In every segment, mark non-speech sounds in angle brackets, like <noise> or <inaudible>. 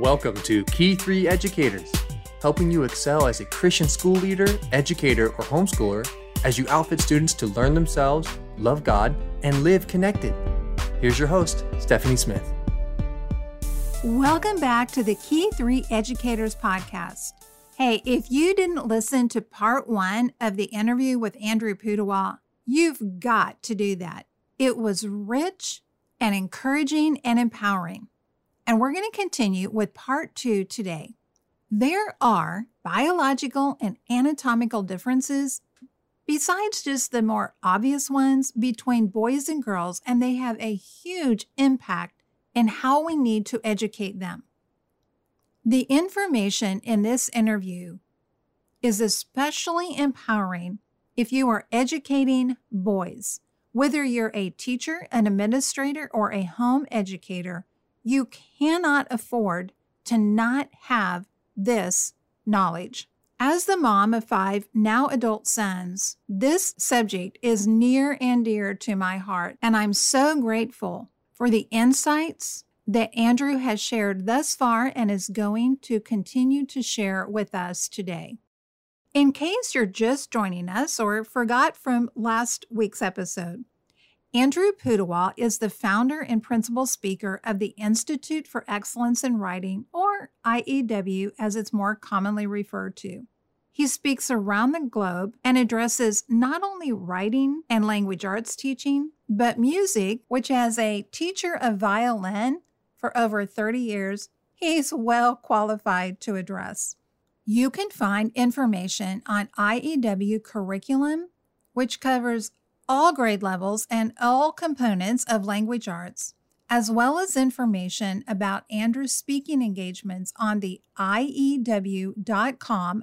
Welcome to Key 3 Educators, helping you excel as a Christian school leader, educator, or homeschooler as you outfit students to learn themselves, love God, and live connected. Here's your host, Stephanie Smith. Welcome back to the Key 3 Educators podcast. Hey, if you didn't listen to part one of the interview with Andrew Pudewa, you've got to do that. It was rich and encouraging and empowering. And we're going to continue with part two today. There are biological and anatomical differences, besides just the more obvious ones, between boys and girls, and they have a huge impact in how we need to educate them. The information in this interview is especially empowering if you are educating boys. Whether you're a teacher, an administrator, or a home educator, you cannot afford to not have this knowledge. As the mom of five now adult sons, this subject is near and dear to my heart, and I'm so grateful for the insights that Andrew has shared thus far and is going to continue to share with us today. In case you're just joining us or forgot from last week's episode, Andrew Pudewa is the founder and principal speaker of the Institute for Excellence in Writing, or IEW as it's more commonly referred to. He speaks around the globe and addresses not only writing and language arts teaching, but music, which as a teacher of violin for over 30 years, he's well qualified to address. You can find information on IEW curriculum, which covers all grade levels and all components of language arts, as well as information about Andrew's speaking engagements on the IEW.com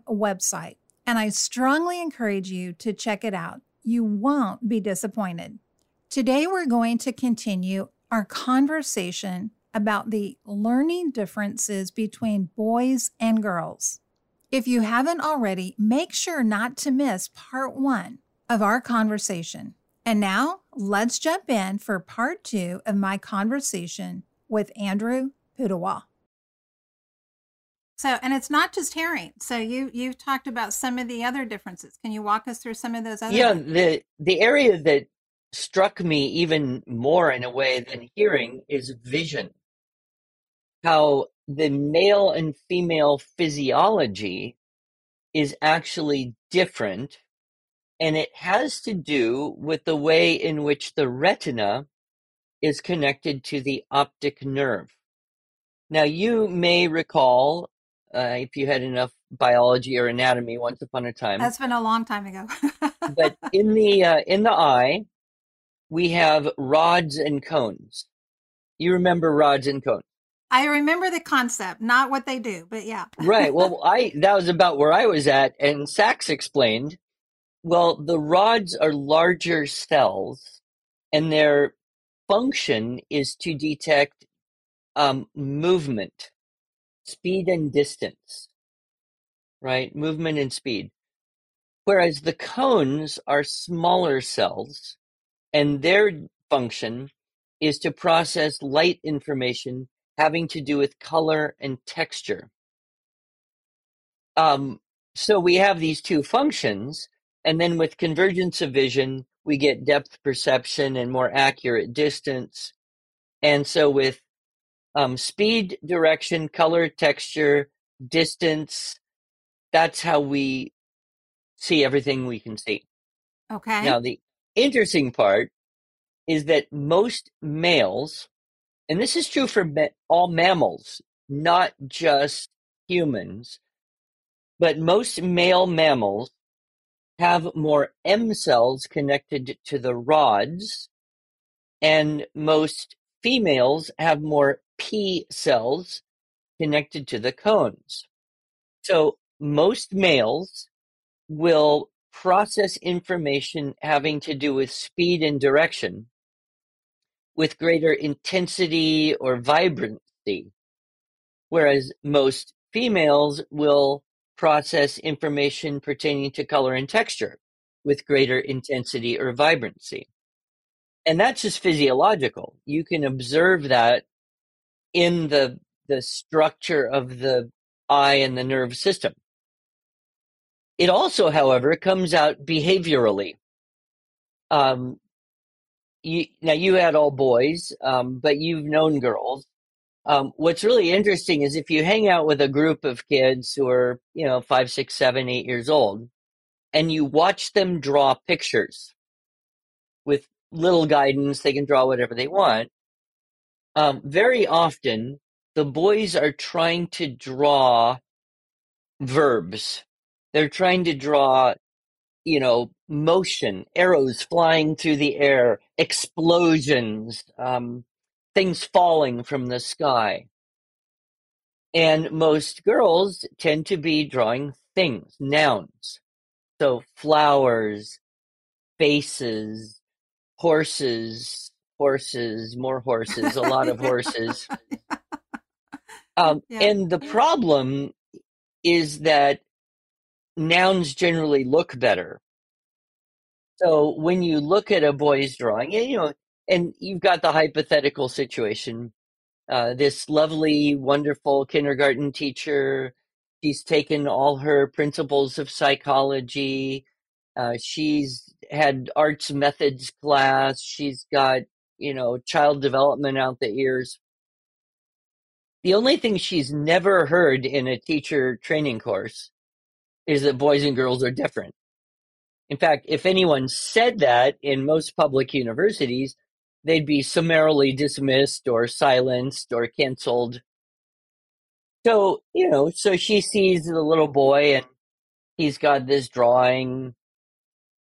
website. And I strongly encourage you to check it out. You won't be disappointed. Today, we're going to continue our conversation about the learning differences between boys and girls. If you haven't already, make sure not to miss part one of our conversation. And now let's jump in for part two of my conversation with Andrew Pudewa. So, and it's not just hearing. So you you've talked about some of the other differences. Can you walk us through some of those other? Yeah, the the area that struck me even more in a way than hearing is vision. How the male and female physiology is actually different and it has to do with the way in which the retina is connected to the optic nerve. Now, you may recall, uh, if you had enough biology or anatomy once upon a time. That's been a long time ago. but <laughs> in the uh, in the eye, we have rods and cones. You remember rods and cones? I remember the concept, not what they do, but yeah. right. Well, I <laughs> that was about where I was at, and Sax explained well, the rods are larger cells, and their function is to detect um, movement, speed and distance, right? Movement and speed. Whereas the cones are smaller cells, and their function is to process light information having to do with color and texture. Um, so we have these two functions, and then with convergence of vision, we get depth perception and more accurate distance. And so with um, speed, direction, color, texture, distance, that's how we see everything we can see. Okay. Now, the interesting part is that most males, and this is true for all mammals, not just humans, but most male mammals have more M cells connected to the rods, and most females have more P cells connected to the cones. So most males will process information having to do with speed and direction with greater intensity or vibrancy, whereas most females will process information pertaining to color and texture with greater intensity or vibrancy. And that's just physiological. You can observe that in the the structure of the eye and the nerve system. It also, however, comes out behaviorally. Um, you, now you had all boys, um, but you've known girls. Um, what's really interesting is if you hang out with a group of kids who are, you know, five, six, seven, eight years old, and you watch them draw pictures with little guidance, they can draw whatever they want. Um, very often, the boys are trying to draw verbs. They're trying to draw, you know, motion, arrows flying through the air, explosions, um, things falling from the sky. And most girls tend to be drawing things, nouns. So flowers, faces, horses, horses, more horses, a lot of <laughs> horses. <laughs> Um, yeah. And the problem is that nouns generally look better. So when you look at a boy's drawing, you know, and you've got the hypothetical situation. Uh, this lovely, wonderful kindergarten teacher, she's taken all her principles of psychology. Uh, she's had arts methods class. She's got, you know, child development out the ears. The only thing she's never heard in a teacher training course is that boys and girls are different. In fact, if anyone said that in most public universities, they'd be summarily dismissed or silenced or canceled. So, you know, so she sees the little boy and he's got this drawing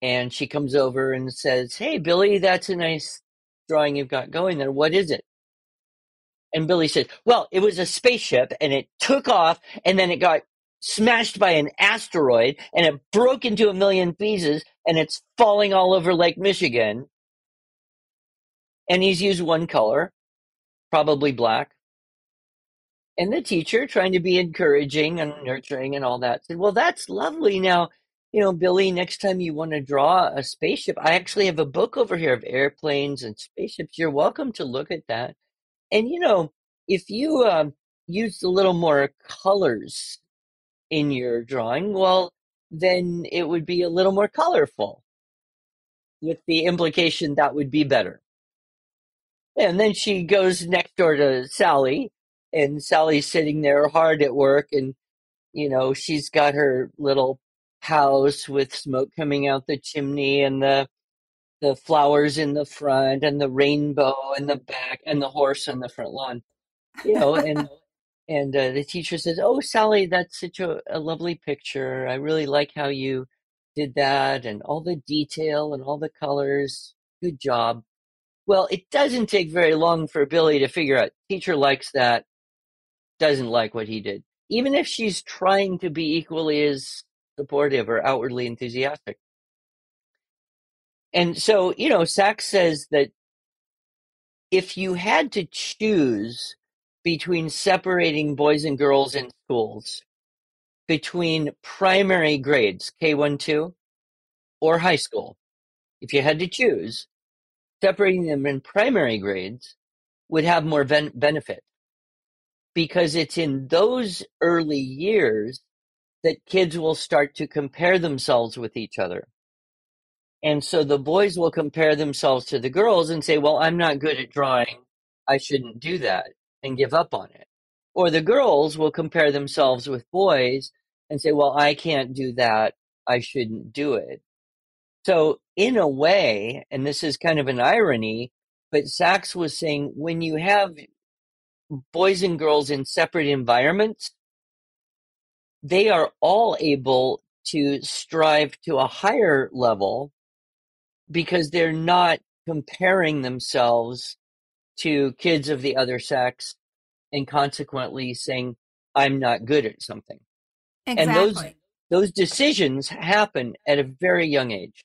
and she comes over and says, Hey, Billy, that's a nice drawing you've got going there. What is it? And Billy says, Well, it was a spaceship and it took off and then it got smashed by an asteroid and it broke into a million pieces and it's falling all over Lake Michigan and he's used one color, probably black. And the teacher, trying to be encouraging and nurturing and all that, said, Well, that's lovely. Now, you know, Billy, next time you want to draw a spaceship, I actually have a book over here of airplanes and spaceships. You're welcome to look at that. And, you know, if you um, use a little more colors in your drawing, well, then it would be a little more colorful with the implication that would be better. And then she goes next door to Sally, and Sally's sitting there hard at work, and you know she's got her little house with smoke coming out the chimney, and the the flowers in the front, and the rainbow in the back, and the horse on the front lawn. You know, and <laughs> and uh, the teacher says, "Oh, Sally, that's such a, a lovely picture. I really like how you did that, and all the detail and all the colors. Good job." Well, it doesn't take very long for Billy to figure out teacher likes that, doesn't like what he did. Even if she's trying to be equally as supportive or outwardly enthusiastic. And so, you know, Sax says that if you had to choose between separating boys and girls in schools, between primary grades, K1 2, or high school, if you had to choose, separating them in primary grades would have more ben- benefit because it's in those early years that kids will start to compare themselves with each other. And so the boys will compare themselves to the girls and say, Well, I'm not good at drawing. I shouldn't do that and give up on it. Or the girls will compare themselves with boys and say, Well, I can't do that. I shouldn't do it. So, in a way, and this is kind of an irony, but Sax was saying when you have boys and girls in separate environments, they are all able to strive to a higher level because they're not comparing themselves to kids of the other sex and consequently saying, I'm not good at something. Exactly. And those those decisions happen at a very young age.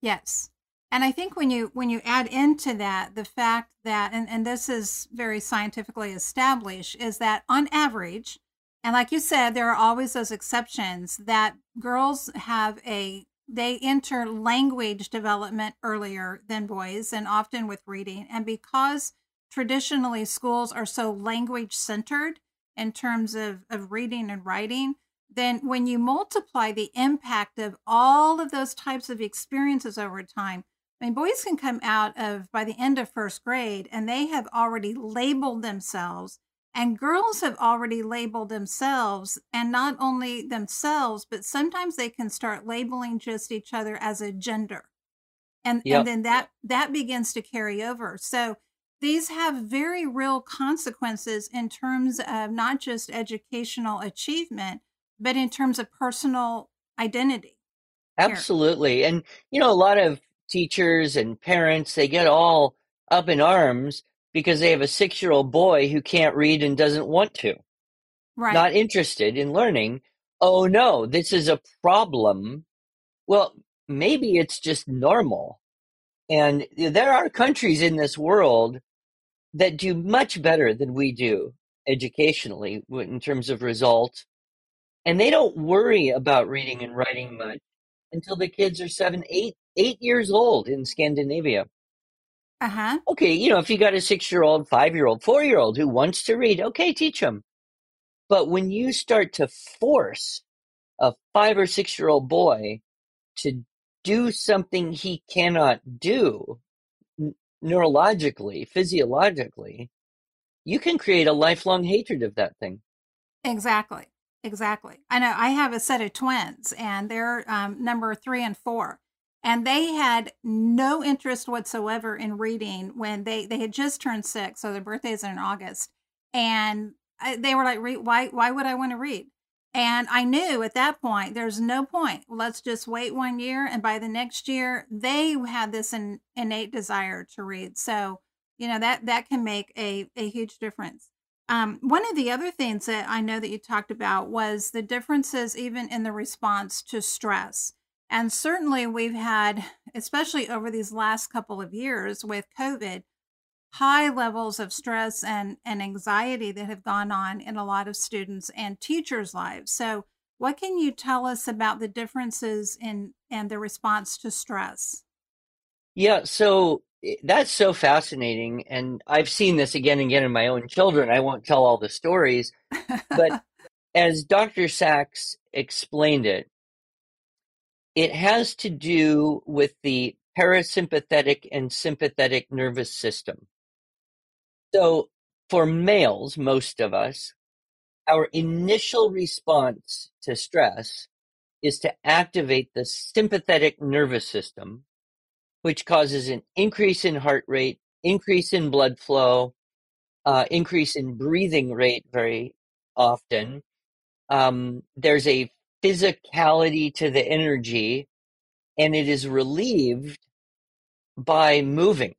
Yes. And I think when you when you add into that the fact that and, and this is very scientifically established is that on average, and like you said, there are always those exceptions that girls have a they enter language development earlier than boys and often with reading. And because traditionally schools are so language centered in terms of, of reading and writing, then when you multiply the impact of all of those types of experiences over time, I mean, boys can come out of by the end of first grade and they have already labeled themselves, and girls have already labeled themselves, and not only themselves, but sometimes they can start labeling just each other as a gender. And, yep. and then that that begins to carry over. So these have very real consequences in terms of not just educational achievement, but in terms of personal identity. Absolutely. Here. And, you know, a lot of teachers and parents, they get all up in arms because they have a six year old boy who can't read and doesn't want to, right. not interested in learning. Oh no, this is a problem. Well, maybe it's just normal. And there are countries in this world that do much better than we do educationally in terms of results. And they don't worry about reading and writing much until the kids are seven, eight, eight years old in Scandinavia. Uh huh. Okay, you know, if you got a six year old, five year old, four year old who wants to read, okay, teach them. But when you start to force a five or six year old boy to do something he cannot do neurologically, physiologically, you can create a lifelong hatred of that thing. Exactly. Exactly. I know I have a set of twins and they're um, number three and four. And they had no interest whatsoever in reading when they, they had just turned six. So their birthdays are in August. And I, they were like, why, why would I want to read? And I knew at that point, there's no point. Let's just wait one year. And by the next year, they had this in, innate desire to read. So, you know, that, that can make a, a huge difference. Um, one of the other things that I know that you talked about was the differences even in the response to stress. And certainly we've had, especially over these last couple of years with COVID, high levels of stress and, and anxiety that have gone on in a lot of students and teachers' lives. So, what can you tell us about the differences in and the response to stress? Yeah, so that's so fascinating. And I've seen this again and again in my own children. I won't tell all the stories, but <laughs> as Dr. Sax explained it, it has to do with the parasympathetic and sympathetic nervous system. So, for males, most of us, our initial response to stress is to activate the sympathetic nervous system, which causes an increase in heart rate, increase in blood flow, uh, increase in breathing rate very often. Um, there's a physicality to the energy, and it is relieved by moving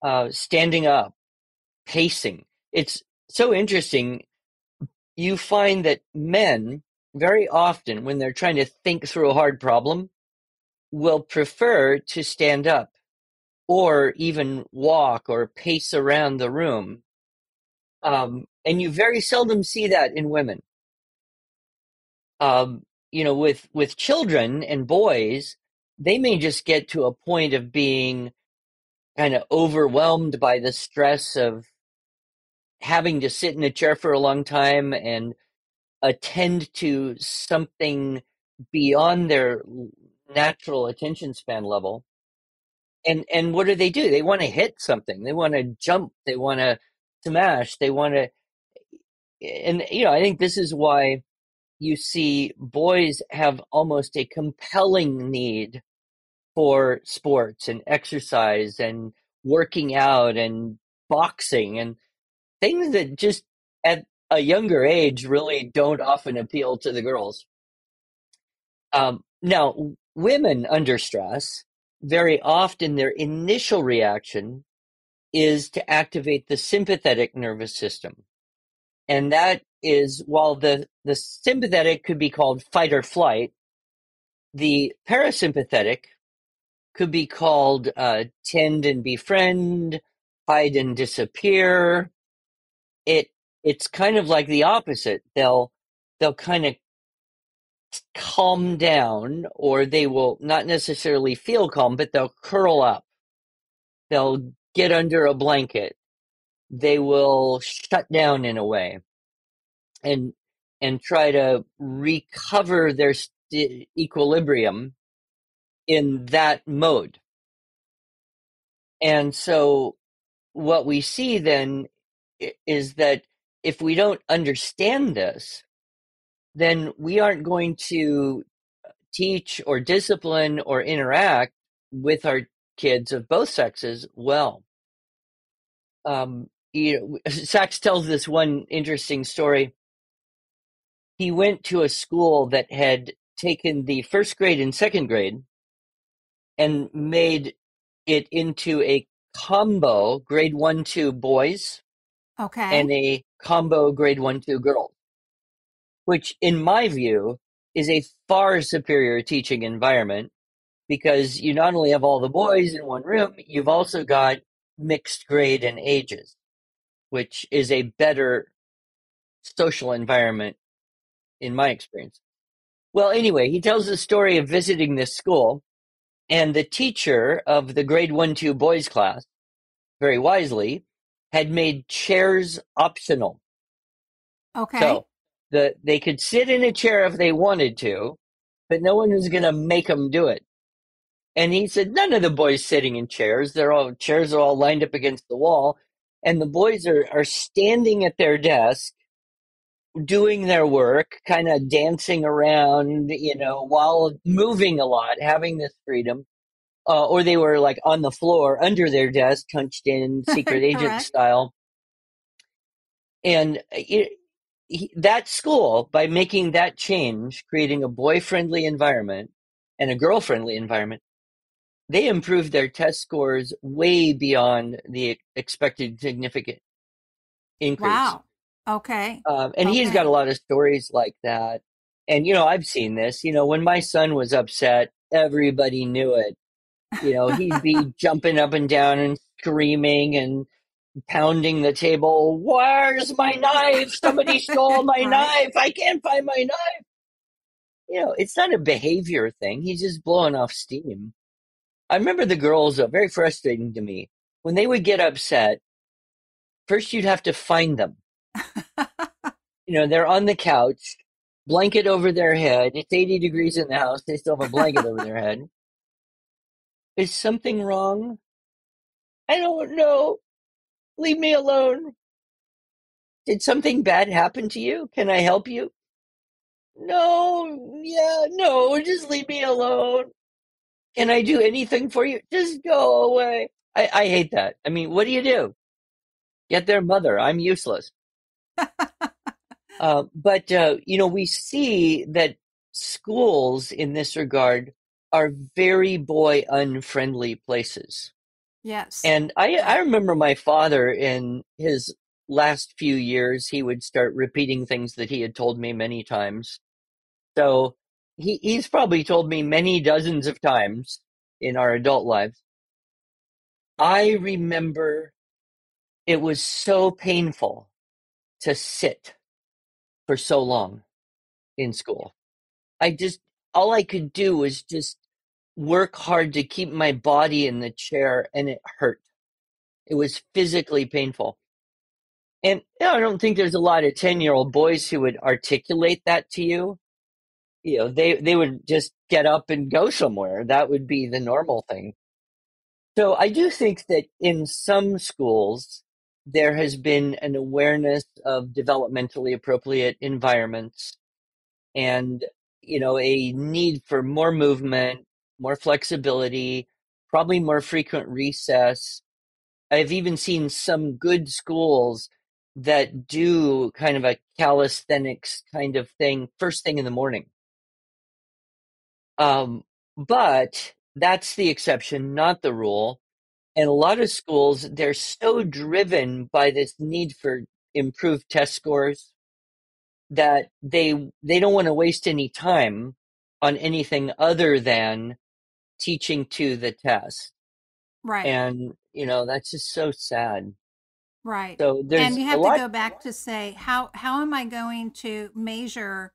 uh, standing up, pacing. It's so interesting. You find that men very often, when they're trying to think through a hard problem, will prefer to stand up or even walk or pace around the room. Um, and you very seldom see that in women. Um, you know, with with children and boys, they may just get to a point of being kind of overwhelmed by the stress of having to sit in a chair for a long time and attend to something beyond their natural attention span level. And and what do they do? They want to hit something. They want to jump. They want to smash. They want to and you know i think this is why you see boys have almost a compelling need for sports and exercise and working out and boxing and things that just at a younger age really don't often appeal to the girls. Um, now, women under stress, very often their initial reaction is to activate the sympathetic nervous system. And that is, while the, the sympathetic could be called fight or flight, the parasympathetic could be called uh, tend and befriend, hide and disappear. It it's kind of like the opposite. They'll they'll kind of calm down, or they will not necessarily feel calm, but they'll curl up. They'll get under a blanket. They will shut down in a way and and try to recover their st- equilibrium in that mode. And so what we see then is that if we don't understand this, then we aren't going to teach or discipline or interact with our kids of both sexes well. Um, you know, <laughs> Sax tells this one interesting story. He went to a school that had taken the first grade and second grade and made it into a combo grade one, two boys Okay. and a combo grade one, two girls, which in my view is a far superior teaching environment because you not only have all the boys in one room, you've also got mixed grade and ages, which is a better social environment in my experience. Well, anyway, he tells the story of visiting this school, and the teacher of the grade one, two boys class, very wisely, had made chairs optional. okay. So the they could sit in a chair if they wanted to, but no one was going to make them do it. And he said, none of the boys sitting in chairs. They're all chairs are all lined up against the wall, and the boys are are standing at their desk, doing their work, kind of dancing around, you know, while moving a lot, having this freedom. Uh, or they were like on the floor under their desk, hunched in, <laughs> secret agent style. And it, he, that school, by making that change, creating a boy friendly environment and a girl friendly environment, they improved their test scores way beyond the expected significant increase. Wow. Okay. Um, and he's got a lot of stories like that. And, you know, I've seen this. You know, when my son was upset, everybody knew it. You know, he'd be <laughs> jumping up and down and screaming and pounding the table. Where's my knife? Somebody <laughs> stole my Right. knife. I can't find my knife. You know, it's not a behavior thing. He's just blowing off steam. I remember the girls, uh, very frustrating to me. When they would get upset, first you'd have to find them. You know, they're on the couch, blanket over their head. It's 80 degrees in the house. They still have a blanket over their head. <laughs> Is something wrong? I don't know. Leave me alone. Did something bad happen to you? Can I help you? No, yeah, no, just leave me alone. Can I do anything for you? Just go away. I, I hate that. I mean, what do you do? Get their mother. I'm useless. Uh, but, uh, you know, we see that schools in this regard are very boy unfriendly places. Yes. And I, I remember my father in his last few years, he would start repeating things that he had told me many times. So he, he's probably told me many dozens of times in our adult lives. I remember it was so painful to sit for so long in school. I just, all I could do was just work hard to keep my body in the chair and it hurt. It was physically painful. And you know, I don't think there's a lot of 10 year old boys who would articulate that to you. You know, they, they would just get up and go somewhere. That would be the normal thing. So I do think that in some schools, there has been an awareness of developmentally appropriate environments and, you know, a need for more movement, more flexibility, probably more frequent recess. I've even seen some good schools that do kind of a calisthenics kind of thing first thing in the morning. Um, but that's the exception, not the rule. And a lot of schools, they're so driven by this need for improved test scores that they they don't want to waste any time on anything other than teaching to the test. right. And you know, that's just so sad. right. So there's and you have to go back to say how how am I going to measure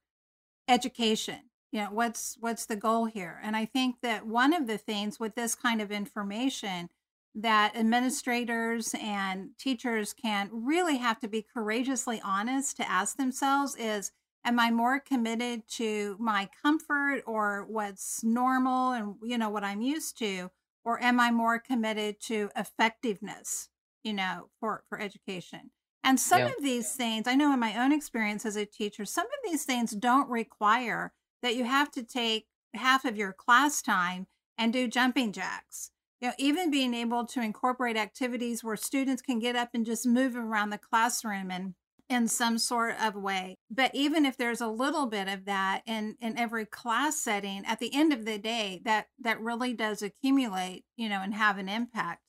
education? You know, what's what's the goal here? And I think that one of the things with this kind of information that administrators and teachers can really have to be courageously honest to ask themselves is am i more committed to my comfort or what's normal and you know what i'm used to or am i more committed to effectiveness you know for for education and some Yeah. of these things i know in my own experience as a teacher some of these things don't require that you have to take half of your class time and do jumping jacks you know even being able to incorporate activities where students can get up and just move around the classroom and in some sort of way but even if there's a little bit of that in in every class setting at the end of the day that that really does accumulate you know and have an impact.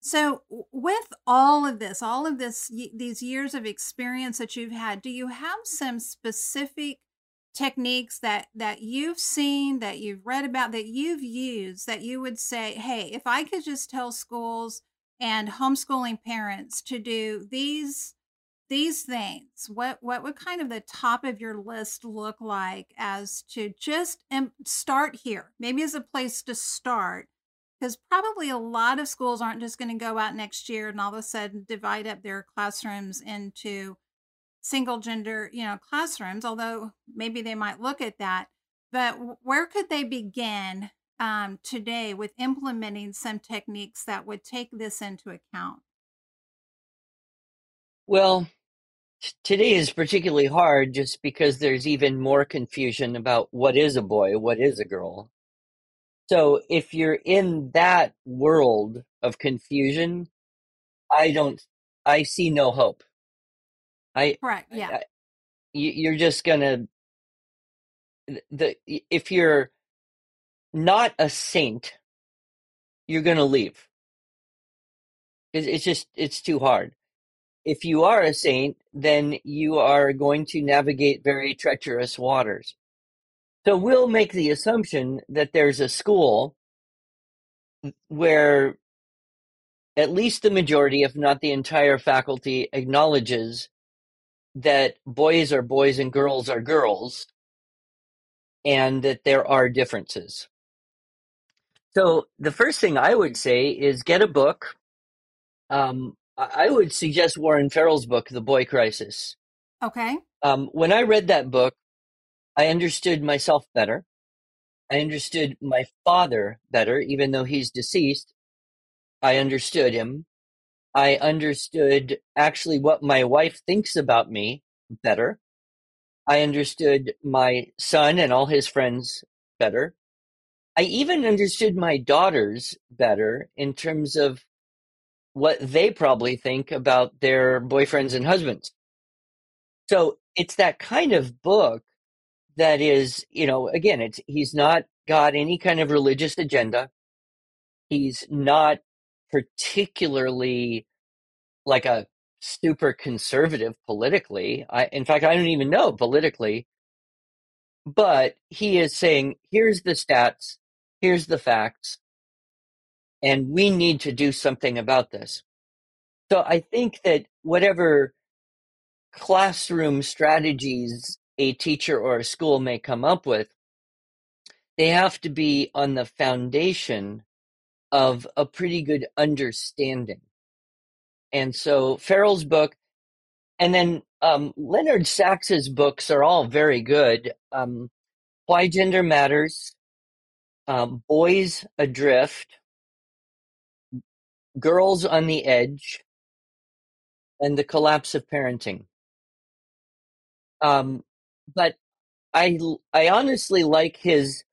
So with all of this all of this these years of experience that you've had do you have some specific techniques that that you've seen that you've read about that you've used that you would say hey if i could just tell schools and homeschooling parents to do these these things what what would kind of the top of your list look like as to just um, start here maybe as a place to start? Because probably a lot of schools aren't just going to go out next year and all of a sudden divide up their classrooms into single gender you know classrooms although maybe they might look at that. But where could they begin um, today with implementing some techniques that would take this into account? Well, today is particularly hard just because there's even more confusion about what is a boy, what is a girl. So if you're in that world of confusion, I don't, I see no hope. I, correct yeah I you- you're just gonna, the, if you're not a saint, you're gonna leave. It's, it's just, it's too hard. If you are a saint, then you are going to navigate very treacherous waters. So we'll make the assumption that there's a school where at least the majority, if not the entire faculty, acknowledges that boys are boys and girls are girls and that there are differences. So the first thing I would say is get a book. Um, I would suggest Warren Farrell's book, The Boy Crisis. okay Um, when I read that book, I understood myself better. I understood my father better, even though he's deceased. I understood him. I understood actually what my wife thinks about me better. I understood my son and all his friends better. I even understood my daughters better in terms of what they probably think about their boyfriends and husbands. So it's that kind of book that is, you know, again, it's he's not got any kind of religious agenda. He's not particularly like a super conservative politically. I, in fact, I don't even know politically, but he is saying, here's the stats, here's the facts, and we need to do something about this. So I think that whatever classroom strategies a teacher or a school may come up with, they have to be on the foundation of a pretty good understanding. And so Farrell's book, and then um, Leonard Sax's books are all very good. Um, Why Gender Matters, um, Boys Adrift, Girls on the Edge, and The Collapse of Parenting. Um, but I, I honestly like his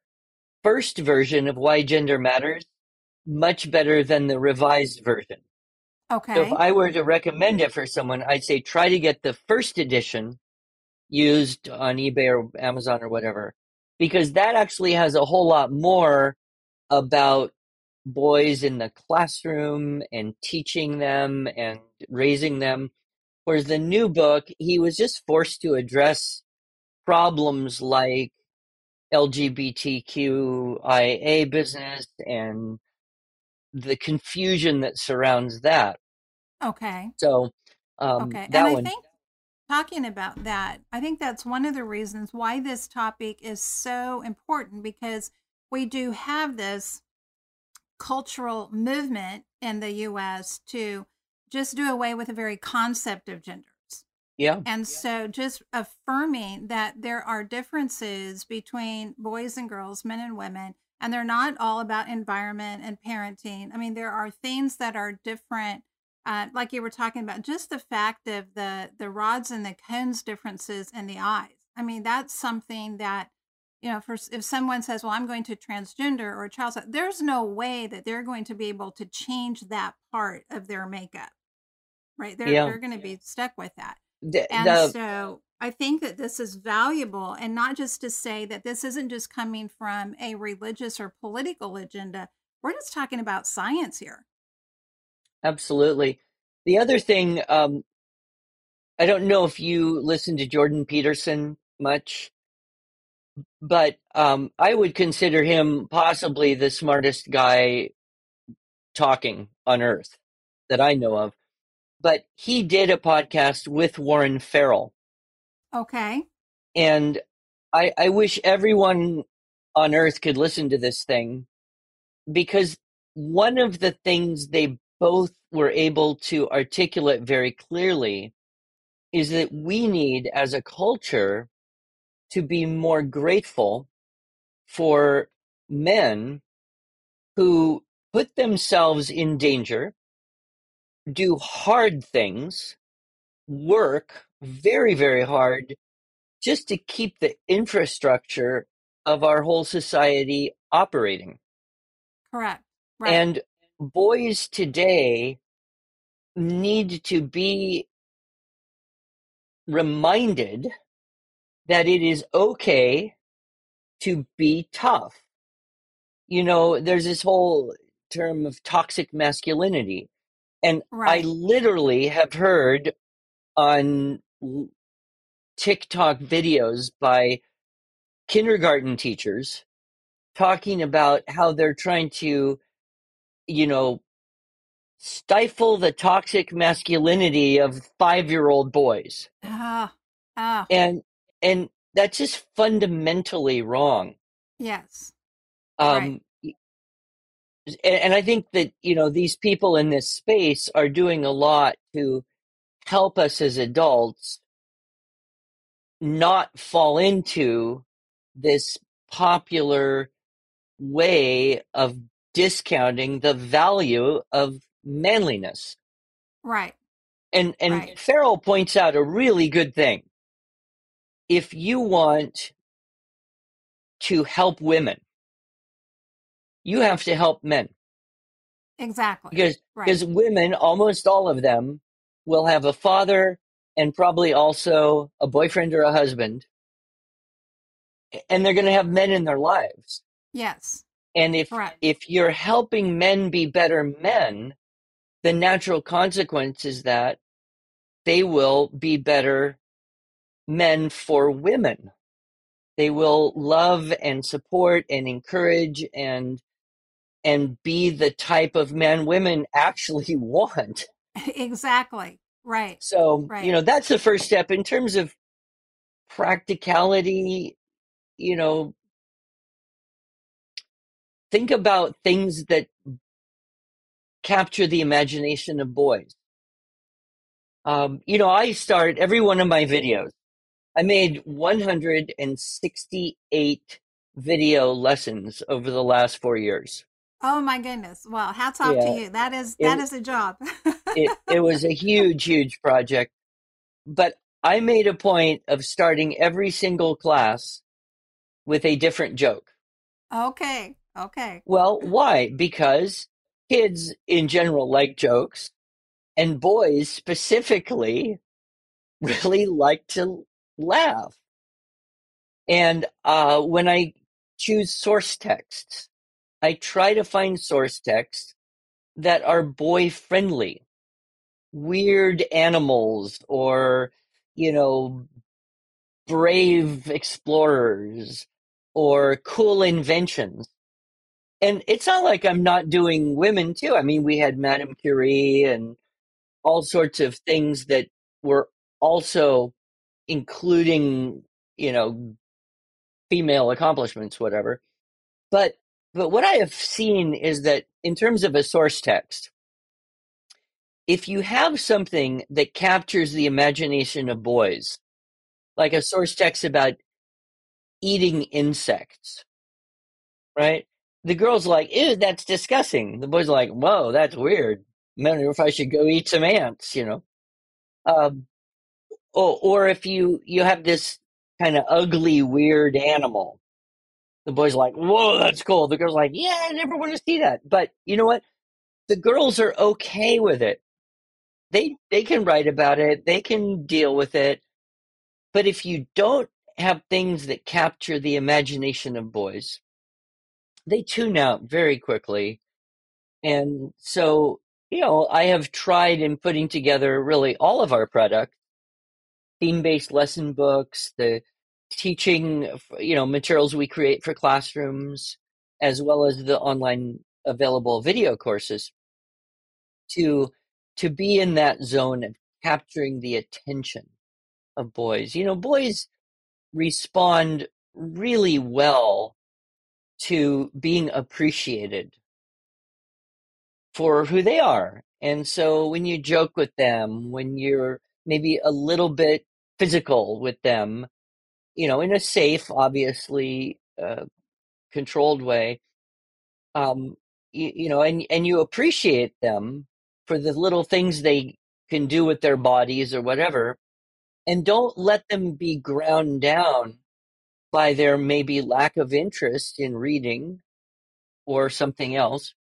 first version of Why Gender Matters much better than the revised version. Okay. So if I were to recommend it for someone, I'd say try to get the first edition used on eBay or Amazon or whatever, because that actually has a whole lot more about boys in the classroom and teaching them and raising them. Whereas the new book, he was just forced to address problems like LGBTQIA business and the confusion that surrounds that. okay So um, okay and that i one, think talking about that, I think that's one of the reasons why this topic is so important because we do have this cultural movement in the US to just do away with the very concept of genders. Yeah. And so just affirming that there are differences between boys and girls, men and women, and they're not all about environment and parenting. I mean, there are things that are different. Uh, like you were talking about, just the fact of the the rods and the cones differences in the eyes. I mean, that's something that you know, for if someone says, "Well, I'm going to transgender or a child," there's no way that they're going to be able to change that part of their makeup, right? They're Yeah. they're going to be stuck with that. The, And the so I think that this is valuable, and not just to say that this isn't just coming from a religious or political agenda. We're just talking about science here. absolutely. The other thing, um, I don't know if you listen to Jordan Peterson much, but um, I would consider him possibly the smartest guy talking on earth that I know of. But he did a podcast with Warren Farrell. Okay. And I, I wish everyone on earth could listen to this thing because one of the things they both were able to articulate very clearly is that we need as a culture to be more grateful for men who put themselves in danger, do hard things, work very, very hard just to keep the infrastructure of our whole society operating. Correct. Right. And boys today need to be reminded that it is okay to be tough. You know, there's this whole term of toxic masculinity. And I literally have heard on TikTok videos by kindergarten teachers talking about how they're trying to, you know, stifle the toxic masculinity of five year old boys. Ah, ah, And and that's just fundamentally wrong. yes. Right. Um y- and, and I think that, you know, these people in this space are doing a lot to help us as adults not fall into this popular way of discounting the value of manliness. Right. And and Right. Farrell points out a really good thing. If you want to help women, you have to help men Exactly. because Right. because women, almost all of them, will have a father and probably also a boyfriend or a husband, and they're going to have men in their lives. Yes. And if Correct. if you're helping men be better men, the natural consequence is that they will be better men for women. They will love and support and encourage and and be the type of men women actually <laughs> want. exactly. Right. So, you know, that's the first step in terms of practicality, you know, think about things that capture the imagination of boys. Um, you know, I start every one of my videos. I made 168 video lessons over the last four years. Oh my goodness. Well, hats off to you. That is that it is a job. it it was a huge, huge project. But I made a point of starting every single class with a different joke. okay. Okay. Well, why? Because kids in general like jokes, and boys specifically really like to laugh. And uh, when I choose source texts, I try to find source texts that are boy friendly. Weird animals or, you know, brave explorers or cool inventions. And it's not like I'm not doing women too. I mean, we had Madame Curie and all sorts of things that were also including, you know, female accomplishments, whatever. But but what I have seen is that in terms of a source text, if you have something that captures the imagination of boys, like a source text about eating insects, right? The girl's like, ew, that's disgusting. The boy's like, whoa, that's weird. I wonder if I should go eat some ants, you know? Um, or, or if you, you have this kind of ugly, weird animal, the boy's like, whoa, that's cool. The girl's like, yeah, I never want to see that. But you know what? The girls are okay with it. They, they can write about it. They can deal with it. But if you don't have things that capture the imagination of boys, they tune out very quickly. And so, you know, I have tried in putting together really all of our products, theme-based lesson books, the teaching, you know, materials we create for classrooms, as well as the online available video courses to to be in that zone of capturing the attention of boys. You know, boys respond really well to being appreciated for who they are. And so when you joke with them, when you're maybe a little bit physical with them, you know, in a safe, obviously uh, controlled way, um, you, you know, and and you appreciate them for the little things they can do with their bodies or whatever, and don't let them be ground down by their maybe lack of interest in reading or something else.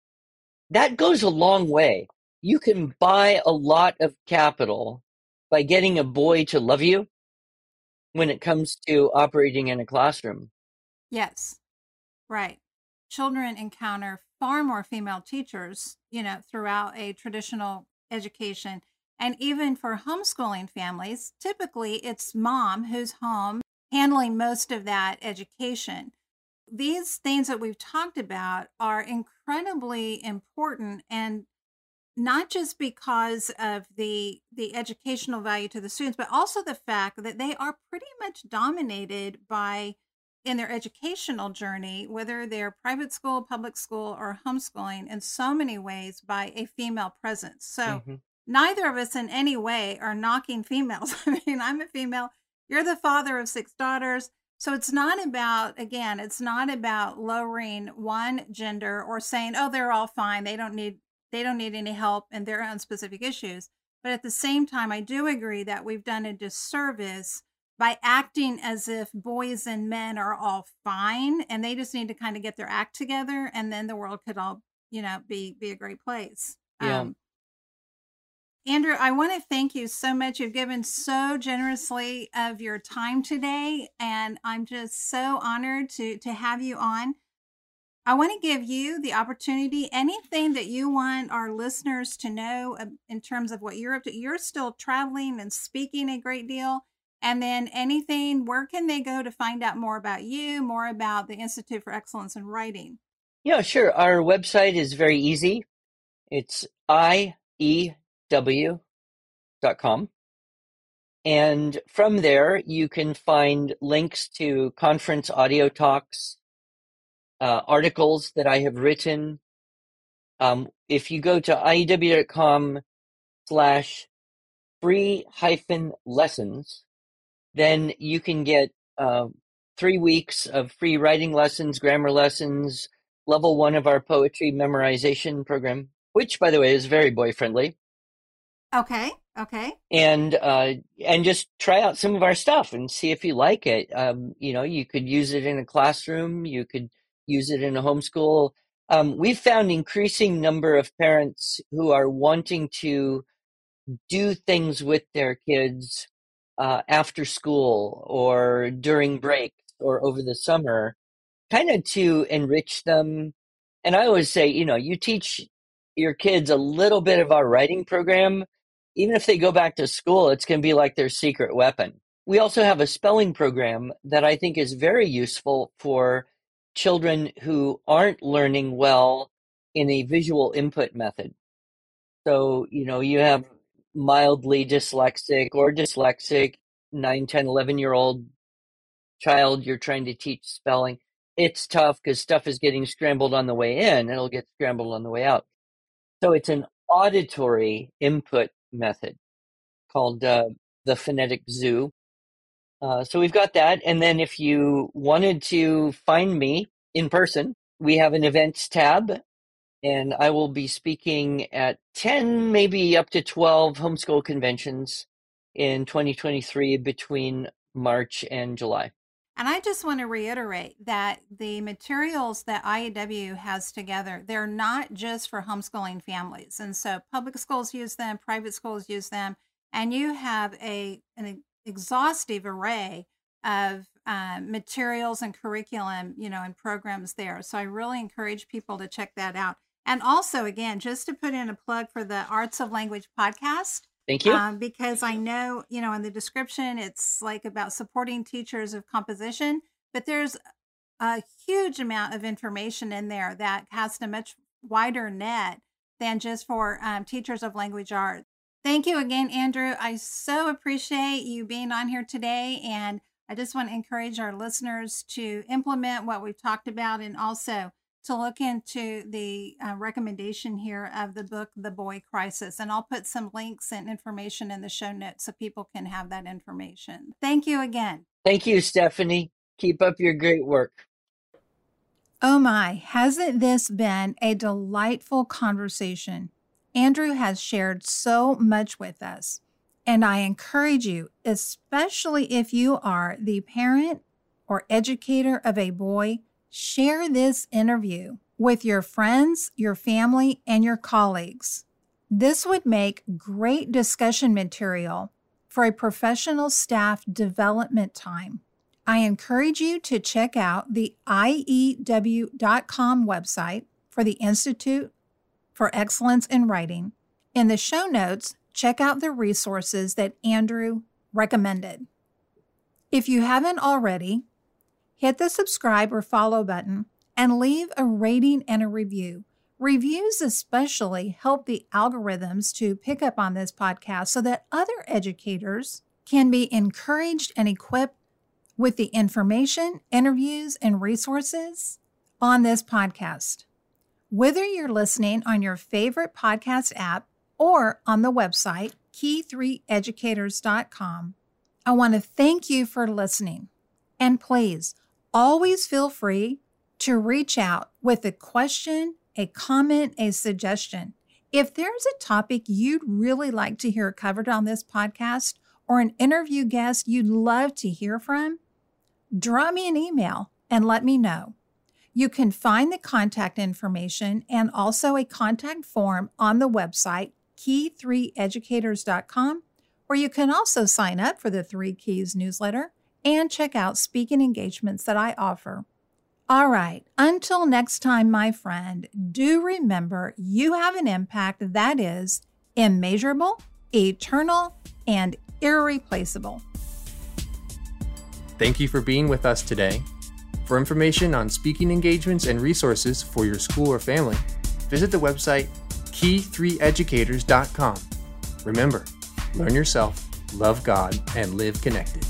That goes a long way. You can buy a lot of capital by getting a boy to love you when it comes to operating in a classroom. Yes, right. Children encounter far more female teachers, you know, throughout a traditional education. And even for homeschooling families, typically it's mom who's home handling most of that education. These things that we've talked about are incredibly important and not just because of the the educational value to the students but also the fact that they are pretty much dominated by in their educational journey whether they're private school public school or homeschooling in so many ways by a female presence. So mm-hmm. neither of us in any way are knocking females. <laughs> I mean i'm a female. You're the father of six daughters. So it's not about again it's not about lowering one gender or saying oh they're all fine. They don't need they don't need any help in their own specific issues. But at the same time, I do agree that we've done a disservice by acting as if boys and men are all fine and they just need to kind of get their act together and then the world could all, you know, be be a great place. Yeah. Um, Andrew, I want to thank you so much. You've given so generously of your time today, and I'm just so honored to to have you on. I want to give you the opportunity, anything that you want our listeners to know in terms of what you're up to. You're still traveling and speaking a great deal. And then anything, where can they go to find out more about you, more about the Institute for Excellence in Writing? Yeah, sure. Our website is very easy. It's iew.com. And from there, you can find links to conference audio talks, uh, articles that I have written. Um, if you go to iew.com slash free hyphen lessons, then you can get uh, three weeks of free writing lessons, grammar lessons, level one of our poetry memorization program, which, by the way, is very boy friendly. Okay. Okay. And uh, and just try out some of our stuff and see if you like it. Um, you know, you could use it in a classroom. You could use it in a homeschool. Um, we've found increasing number of parents who are wanting to do things with their kids uh, after school or during break or over the summer, kind of to enrich them. And I always say, you know, you teach your kids a little bit of our writing program, even if they go back to school, it's going to be like their secret weapon. We also have a spelling program that I think is very useful for children who aren't learning well in a visual input method. So, you know, you have mildly dyslexic or dyslexic 9, 10, 11 year old child you're trying to teach spelling. it's tough because stuff is getting scrambled on the way in it'll get scrambled on the way out. So it's an auditory input method called uh, the phonetic zoo. Uh, so we've got that. And then if you wanted to find me in person, we have an events tab and I will be speaking at 10, maybe up to 12 homeschool conventions in 2023 between March and July. And I just want to reiterate that the materials that IEW has together, they're not just for homeschooling families. And so public schools use them, private schools use them, and you have a an exhaustive array of uh, materials and curriculum, you know, and programs there. So I really encourage people to check that out. And also, again, just to put in a plug for the Arts of Language podcast, Thank you. um, because I know, you know, in the description, it's like about supporting teachers of composition, but there's a huge amount of information in there that casts a much wider net than just for um, teachers of language arts. Thank you again, Andrew. I so appreciate you being on here today. And I just want to encourage our listeners to implement what we've talked about and also to look into the uh, recommendation here of the book, The Boy Crisis. And I'll put some links and information in the show notes so people can have that information. Thank you again. Thank you, Stephanie. Keep up your great work. Oh my, hasn't this been a delightful conversation? Andrew has shared so much with us. And I encourage you, especially if you are the parent or educator of a boy, share this interview with your friends, your family, and your colleagues. This would make great discussion material for a professional staff development time. I encourage you to check out the IEW.com website for the Institute for Excellence in Writing. In the show notes, check out the resources that Andrew recommended. If you haven't already, hit the subscribe or follow button and leave a rating and a review. Reviews, especially, help the algorithms to pick up on this podcast so that other educators can be encouraged and equipped with the information, interviews, and resources on this podcast. Whether you're listening on your favorite podcast app or on the website, key3educators.com, I want to thank you for listening. And please always feel free to reach out with a question, a comment, a suggestion. If there's a topic you'd really like to hear covered on this podcast or an interview guest you'd love to hear from, drop me an email and let me know. You can find the contact information and also a contact form on the website, key3educators.com, where you can also sign up for the Three Keys newsletter and check out speaking engagements that I offer. All right, until next time, my friend, do remember you have an impact that is immeasurable, eternal, and irreplaceable. Thank you for being with us today. For information on speaking engagements and resources for your school or family, visit the website key3educators.com. Remember, learn yourself, love God, and live connected.